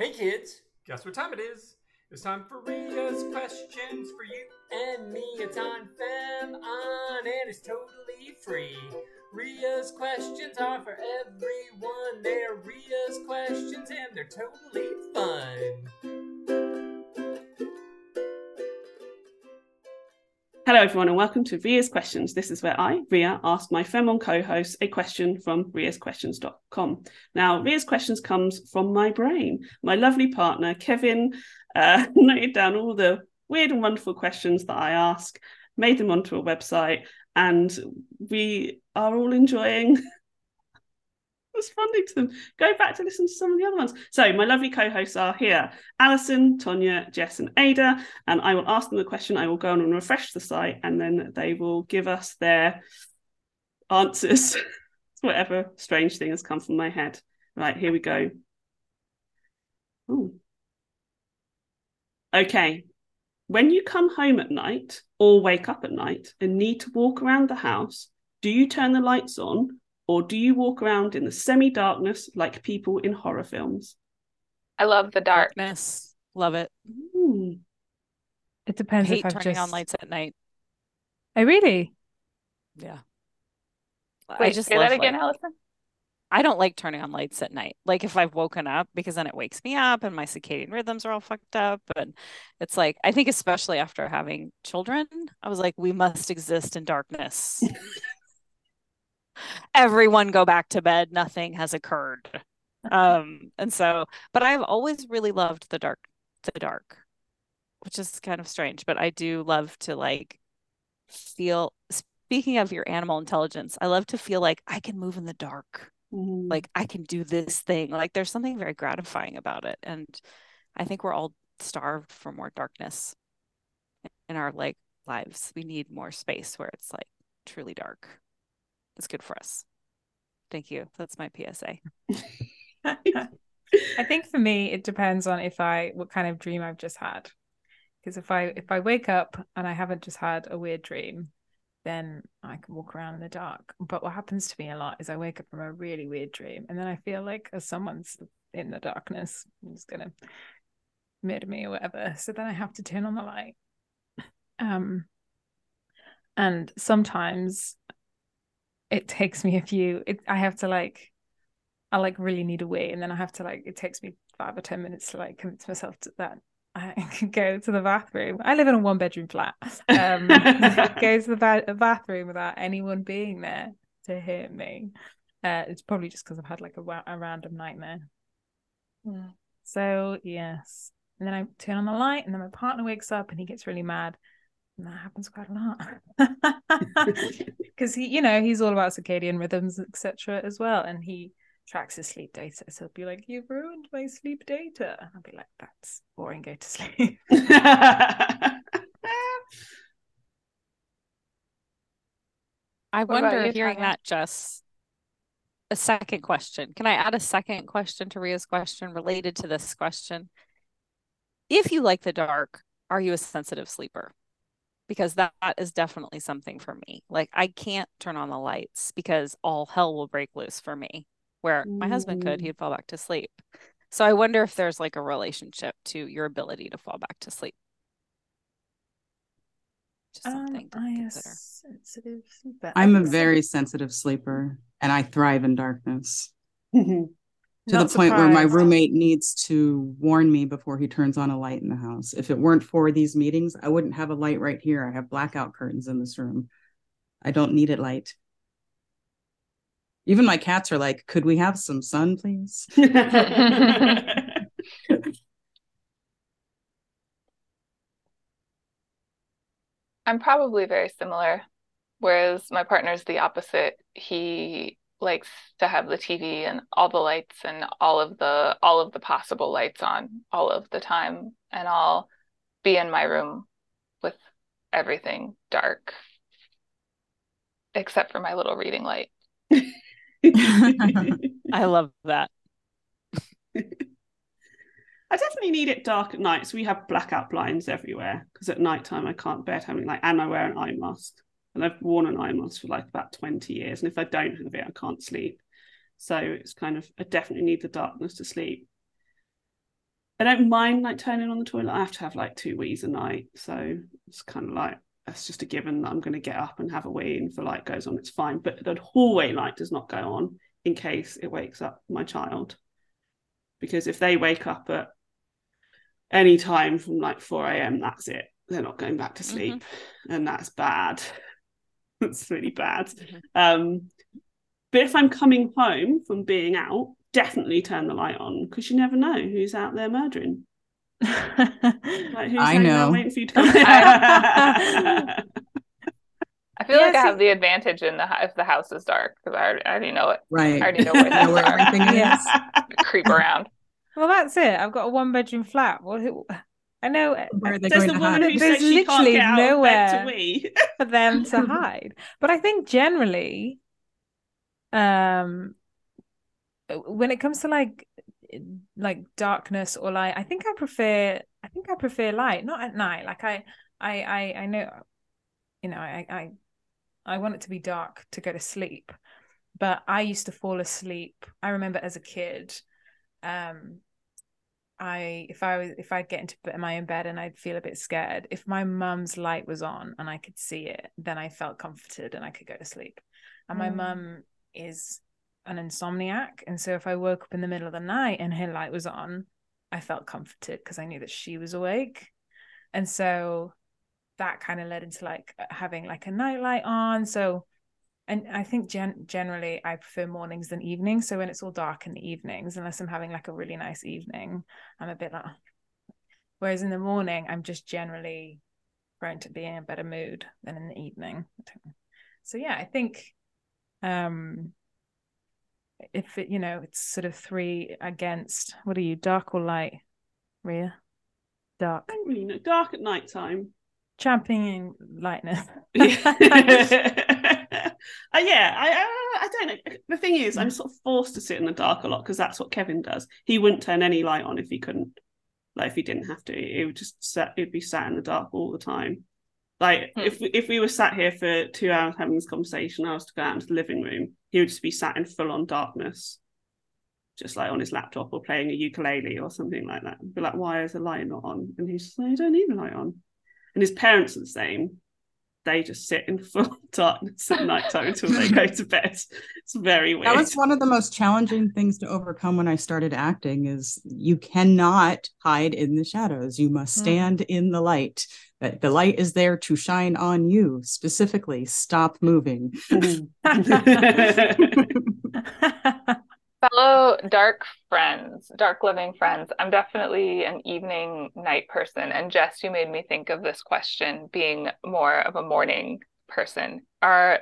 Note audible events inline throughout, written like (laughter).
Hey kids, guess what time it is? It's time for Ria's questions for you and me. It's on Fem on and it's totally free. Ria's questions are for everyone. They're Ria's questions and they're totally fun. Hello, everyone, and welcome to Ria's Questions. This is where I, Ria, ask my Femon co host a question from riasquestions.com. Now, Ria's Questions comes from my brain. My lovely partner, Kevin, uh, (laughs) noted down all the weird and wonderful questions that I ask, made them onto a website, and we are all enjoying responding to them. Go back to listen to some of the other ones. So my lovely co-hosts are here: Alison, Tonya, Jess, and Ada. And I will ask them the question. I will go on and refresh the site, and then they will give us their answers. (laughs) Whatever strange thing has come from my head. Right, here we go. Ooh. Okay. When you come home at night or wake up at night and need to walk around the house, do you turn the lights on or do you walk around in the semi darkness like people in horror films? I love the. Darkness. Love it. Ooh. It depends hate if I've turning just... on lights at night. I really? Yeah. Wait, I just say that again, like- Allison. I don't like turning on lights at night. Like if I've woken up because then it wakes me up and my circadian rhythms are all fucked up. And it's like, I think especially after having children, I was like, we must exist in darkness. (laughs) Everyone go back to bed. Nothing has occurred. (laughs) Um, and so, but I've always really loved the dark, the dark, which is kind of strange, but I do love to like feel, speaking of your animal intelligence, I love to feel like I can move in the dark Mm. like I can do this thing. Like there's something very gratifying about it. And I think we're all starved for more darkness in our like lives. We need more space where it's like truly dark. It's good for us. Thank you. That's my PSA. I think for me, it depends on if I what kind of dream I've just had. Because if I if I wake up and I haven't just had a weird dream, then I can walk around in the dark. But what happens to me a lot is I wake up from a really weird dream, and then I feel like as someone's in the darkness, who's gonna murder me or whatever. So then I have to turn on the light. Um, and sometimes it takes me a few. It, I have to like I like really need a wee, and then I have to like it takes me five or ten minutes to like convince myself to, that I (laughs) can go to the bathroom. I live in a one bedroom flat. Um, (laughs) go to the ba- bathroom without anyone being there to hear me. Uh, it's probably just because I've had like a, a random nightmare. So yes, and then I turn on the light, and then my partner wakes up and he gets really mad. And that happens quite a lot (laughs) because he, you know, he's all about circadian rhythms, etc. as well, and he tracks his sleep data. So he'll be like, "You've ruined my sleep data," and I'll be like, "That's boring. Go to sleep." (laughs) (laughs) I What wonder, you, hearing Tanya? that, just a second question. Can I add a second question to Ria's question related to this question? If you like the dark, are you a sensitive sleeper? Because that, that is definitely something for me. Like I can't turn on the lights because all hell will break loose for me. Where my husband could, Mm. he'd fall back to sleep. So I wonder if there's like a relationship to your ability to fall back to sleep. Just something to Um, I a consider. sensitive sleeper. I I'm a very sensitive sleeper and I thrive in darkness to Not the point where my roommate needs to warn me before he turns on a light in the house. If it weren't for these meetings, I wouldn't have a light right here. I have blackout curtains in this room. I don't need it light. Even my cats are like, could we have some sun, please? (laughs) I'm probably very similar, whereas my partner's the opposite. He likes to have the TV and all the lights and all of the all of the possible lights on all of the time, and I'll be in my room with everything dark, except for my little reading light. (laughs) (laughs) I love that. I definitely need it dark at night. So we have blackout blinds everywhere because at night time I can't bear having like, and I wear an eye mask. And I've worn an eye mask for like about 20 years. And if I don't have it, I can't sleep. So it's kind of, I definitely need the darkness to sleep. I don't mind like turning on the toilet. I have to have like two wees a night, so it's kind of like that's just a given that I'm going to get up and have a wee, and if the light goes on, it's fine. But the hallway light does not go on in case it wakes up my child, because if they wake up at any time from like 4 a.m., that's it. They're not going back to sleep, mm-hmm. and that's bad. (laughs) that's really bad. Mm-hmm. Um, but if I'm coming home from being out, definitely turn the light on because you never know who's out there murdering. (laughs) like, I know. Waiting for you to come. (laughs) I feel yeah, like I have the advantage in the if the house is dark because I, I, already know it. Right. I already know where, know where everything is. Creep around. Well, that's it. I've got a one bedroom flat. Well, I know where they're going the to hide. There's literally nowhere (laughs) for them to hide. But I think generally, um, when it comes to like like darkness or light, I think I prefer. I think I prefer light, not at night. Like I, I, I, I know, you know, I, I, I want it to be dark to go to sleep. But I used to fall asleep. I remember as a kid, um, I if I was if I'd get into my own bed and I'd feel a bit scared, if my mum's light was on and I could see it, then I felt comforted and I could go to sleep. And mm. my mum is an insomniac, and so if I woke up in the middle of the night and her light was on, I felt comforted because I knew that she was awake. And so that kind of led into like having like a nightlight on. So and I think gen- generally I prefer mornings than evenings. So when it's all dark in the evenings, unless I'm having like a really nice evening, I'm a bit like. Whereas in the morning, I'm just generally prone to be in a better mood than in the evening. So yeah, I think um if it you know it's sort of three against what are you dark or light Ria dark I really know. dark at night time championing lightness (laughs) (laughs) (laughs) (laughs) uh, yeah, I, I, I don't know. The thing is, I'm sort of forced to sit in the dark a lot because that's what Kevin does. He wouldn't turn any light on if he couldn't, like if he didn't have to. It would just set. It'd be sat in the dark all the time. Like hmm. if if we were sat here for two hours having this conversation, I was to go out into the living room. He would just be sat in full on darkness, just like on his laptop or playing a ukulele or something like that. I'd be like, why is the light not on? And he's like, I don't need the light on. And his parents are the same they just sit in full (laughs) darkness at night time until they go to bed. It's very weird. That was one of the most challenging things to overcome when I started acting is you cannot hide in the shadows. You must hmm. stand in the light. The light is there to shine on you specifically. Stop moving. (laughs) (laughs) fellow dark friends, dark living friends, I'm definitely an evening night person. And Jess, you made me think of this question being more of a morning person. Are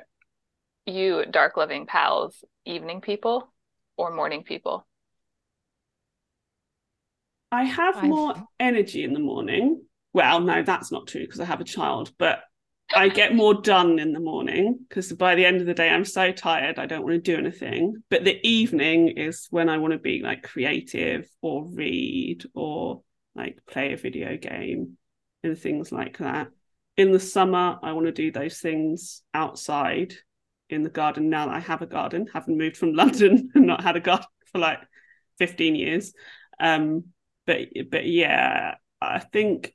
you dark living pals evening people or morning people? I have I've... more energy in the morning. Well, no, that's not true because I have a child, but I get more done in the morning because by the end of the day, I'm so tired, I don't want to do anything. But the evening is when I want to be like creative or read or like play a video game and things like that. In the summer, I want to do those things outside in the garden now that I have a garden, having moved from (laughs) London and not had a garden for like 15 years. Um, but but yeah, I think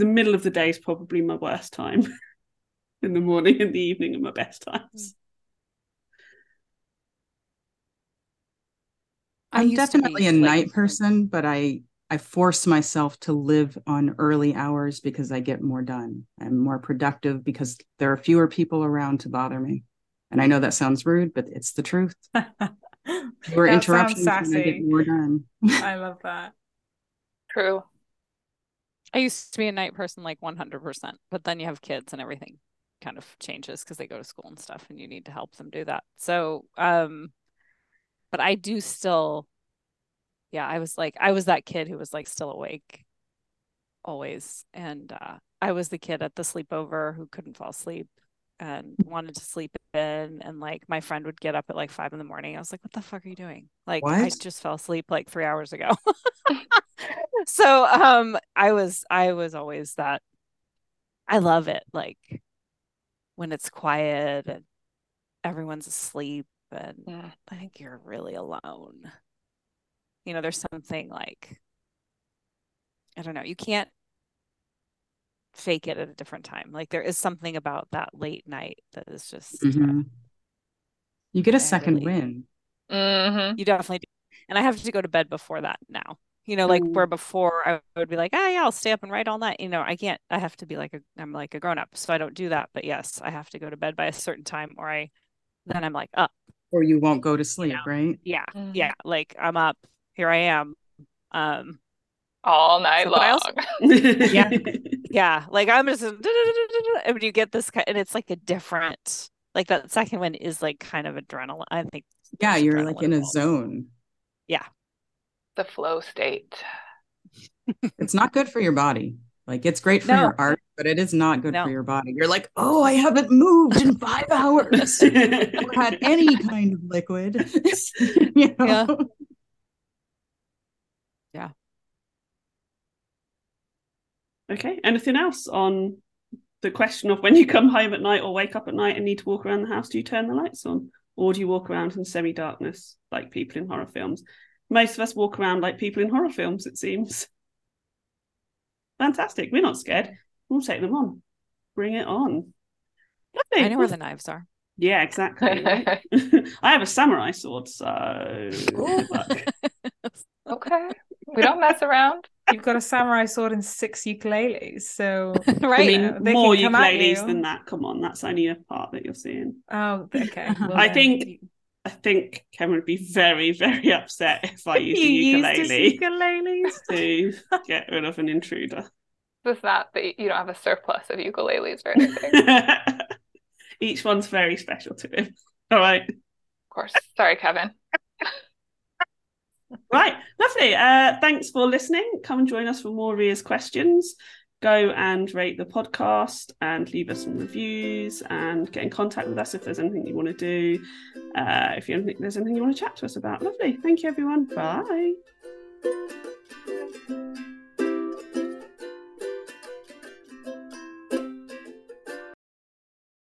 the middle of the day is probably my worst time. (laughs) in the morning and the evening are my best times. Mm. I'm definitely a night person, but I I force myself to live on early hours because I get more done. I'm more productive because there are fewer people around to bother me. And I know that sounds rude, but it's the truth. (laughs) fewer interruptions and I get more done. I love that. (laughs) True. I used to be a night person like 100%, but then you have kids and everything kind of changes because they go to school and stuff and you need to help them do that. So, um, but I do still, yeah, I was like, I was that kid who was like still awake always. And uh, I was the kid at the sleepover who couldn't fall asleep and wanted to sleep and like my friend would get up at like five in the morning. I was like, what the fuck are you doing? Like what? I just fell asleep like three hours ago. (laughs) (laughs) so um I was I was always that I love it like when it's quiet and everyone's asleep and yeah. I think you're really alone. You know, there's something like I don't know. You can't fake it at a different time. Like there is something about that late night that is just uh, Mhm. You get a second really- win. hmm you definitely do. And I have to go to bed before that now. You know, like Ooh. where before I would be like, ah, yeah, I'll stay up and write all night. You know, I can't. I have to be like a, I'm like a grown up, so I don't do that. But yes, I have to go to bed by a certain time, or I, then I'm like up. Or you won't go to sleep, know. right? Yeah, Mhm. yeah, like I'm up. Here I am. Um, All night So, long. also- (laughs) (laughs) Yeah. (laughs) yeah, like I'm just, and you get this, ki- and it's like a different, like that second one is like kind of adrenaline. I think. Yeah, you're like in a zone yeah the flow state. It's not good for your body. Like it's great for No. your art, but it is not good No. for your body. You're like, oh, I haven't moved in five hours. (laughs) Never had any kind of liquid. (laughs) you know? Yeah. Okay. Anything else on the question of when you come home at night or wake up at night and need to walk around the house? Do you turn the lights on, or do you walk around in semi-darkness like people in horror films? Most of us walk around like people in horror films. It seems. Fantastic. We're not scared. We'll take them on. Bring it on. Lovely. I know where the knives are. Yeah, exactly. right? (laughs) (laughs) I have a samurai sword, so. (laughs) Okay. We don't mess around. You've got a samurai sword and six ukuleles, so (laughs) right. I mean, know, they more can come ukuleles than that. Come on, that's only a part that you're seeing. oh, okay. (laughs) well I then think I think Kevin would be very, very upset if I (laughs) used a you used ukulele his ukuleles. to get rid of an intruder. It's not that you don't have a surplus of ukuleles or anything. Each one's very special to him. All right. Of course. Sorry, Kevin. Right, lovely. Uh, thanks for listening. Come and join us for more Ria's questions. Go and rate the podcast and leave us some reviews and get in contact with us if there's anything you want to do. Uh, if you think there's anything you want to chat to us about. Lovely. Thank you, everyone. Bye.